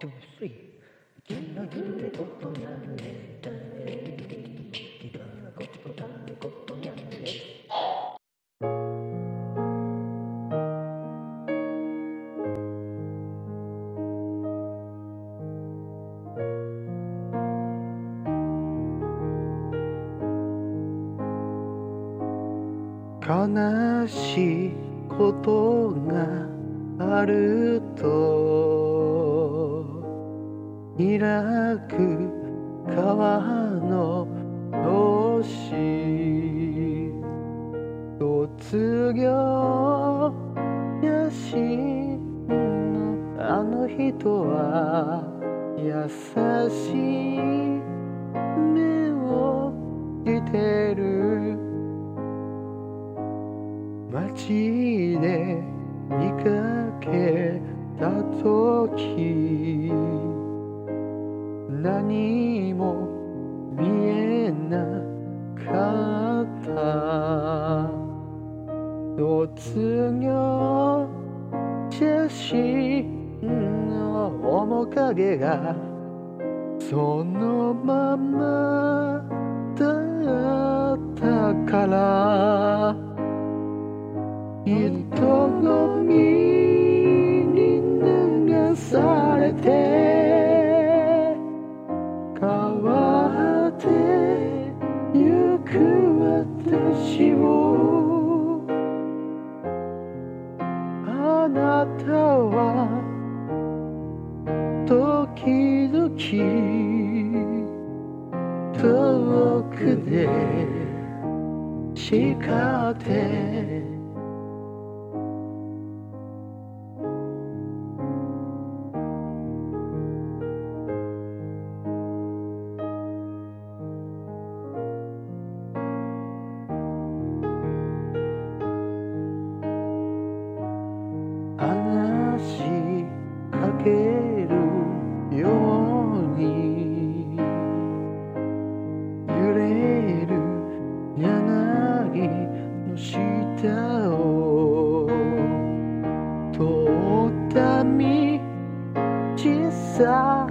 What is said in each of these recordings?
悲しいことがあると開く川の星卒業やしのあの人は優しい目をしてる。街で見かけた時。何も見えなかった。卒業写真の面影がそのままだったから。人の身変わってゆく私を。あなたは時々遠くで叱って下を通った道さ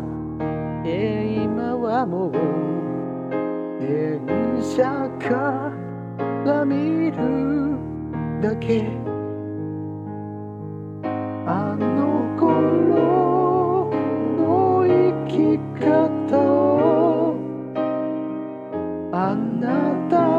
え今はもう電車から見るだけ。あの頃の生き方をあなた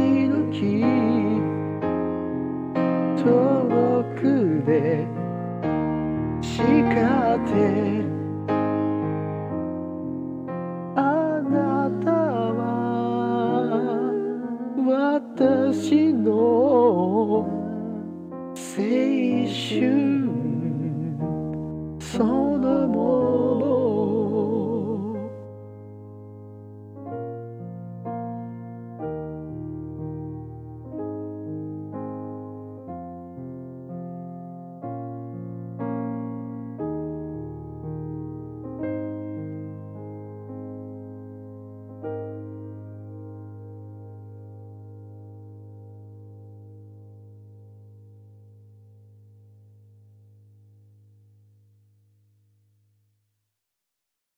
て。あなたは私の青春。